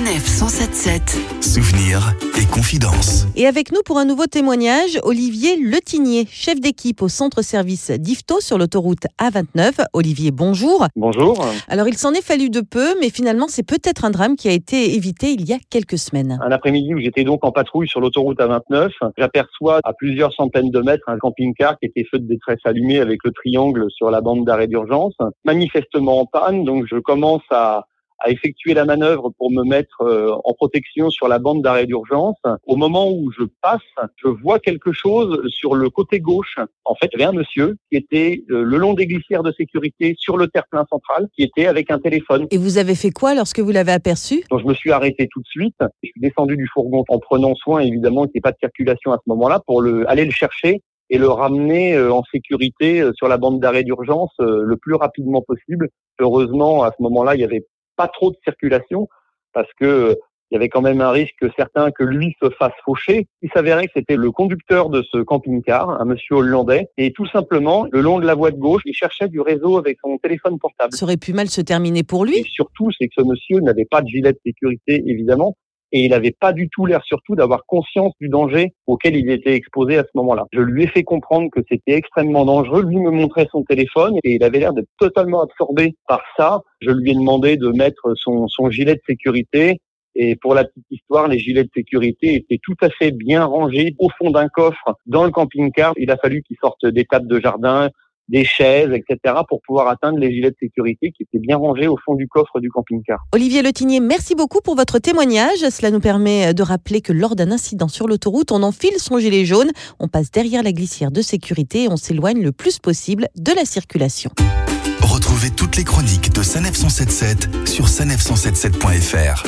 Sanef 177. Souvenirs et confidences. Et avec nous pour un nouveau témoignage, Olivier Letignier, chef d'équipe au centre-service d'Ifto sur l'autoroute A29. Olivier, bonjour. Bonjour. Alors il s'en est fallu de peu, mais finalement c'est peut-être un drame qui a été évité il y a quelques semaines. Un après-midi où j'étais donc en patrouille sur l'autoroute A29, j'aperçois à plusieurs centaines de mètres un camping-car qui était feu de détresse allumé avec le triangle sur la bande d'arrêt d'urgence, manifestement en panne. Donc je commence à à effectuer la manœuvre pour me mettre euh, en protection sur la bande d'arrêt d'urgence. Au moment où je passe, je vois quelque chose sur le côté gauche. En fait, il y avait un monsieur qui était euh, le long des glissières de sécurité sur le terre-plein central, qui était avec un téléphone. Et vous avez fait quoi lorsque vous l'avez aperçu? Donc je me suis arrêté tout de suite. Je suis descendu du fourgon en prenant soin, évidemment, qu'il n'y ait pas de circulation à ce moment-là, pour le, aller le chercher et le ramener euh, en sécurité sur la bande d'arrêt d'urgence le plus rapidement possible. Heureusement, à ce moment-là, il y avait pas trop de circulation parce que il y avait quand même un risque certain que lui se fasse faucher. Il s'avérait que c'était le conducteur de ce camping-car, un monsieur hollandais, et tout simplement, le long de la voie de gauche, il cherchait du réseau avec son téléphone portable. Ça aurait pu mal se terminer pour lui. Et surtout, c'est que ce monsieur n'avait pas de gilet de sécurité, évidemment, et il n'avait pas du tout l'air surtout d'avoir conscience du danger auquel il était exposé à ce moment-là. Je lui ai fait comprendre que c'était extrêmement dangereux. Lui me montrait son téléphone et il avait l'air d'être totalement absorbé par ça. Je lui ai demandé de mettre son, son gilet de sécurité. Et pour la petite histoire, les gilets de sécurité étaient tout à fait bien rangés au fond d'un coffre dans le camping-car. Il a fallu qu'ils sortent des tables de jardin, des chaises, etc., pour pouvoir atteindre les gilets de sécurité qui étaient bien rangés au fond du coffre du camping-car. Olivier Letignier, merci beaucoup pour votre témoignage. Cela nous permet de rappeler que lors d'un incident sur l'autoroute, on enfile son gilet jaune, on passe derrière la glissière de sécurité et on s'éloigne le plus possible de la circulation. Retrouvez toutes les chroniques de Sanef 177 sur sanef177.fr.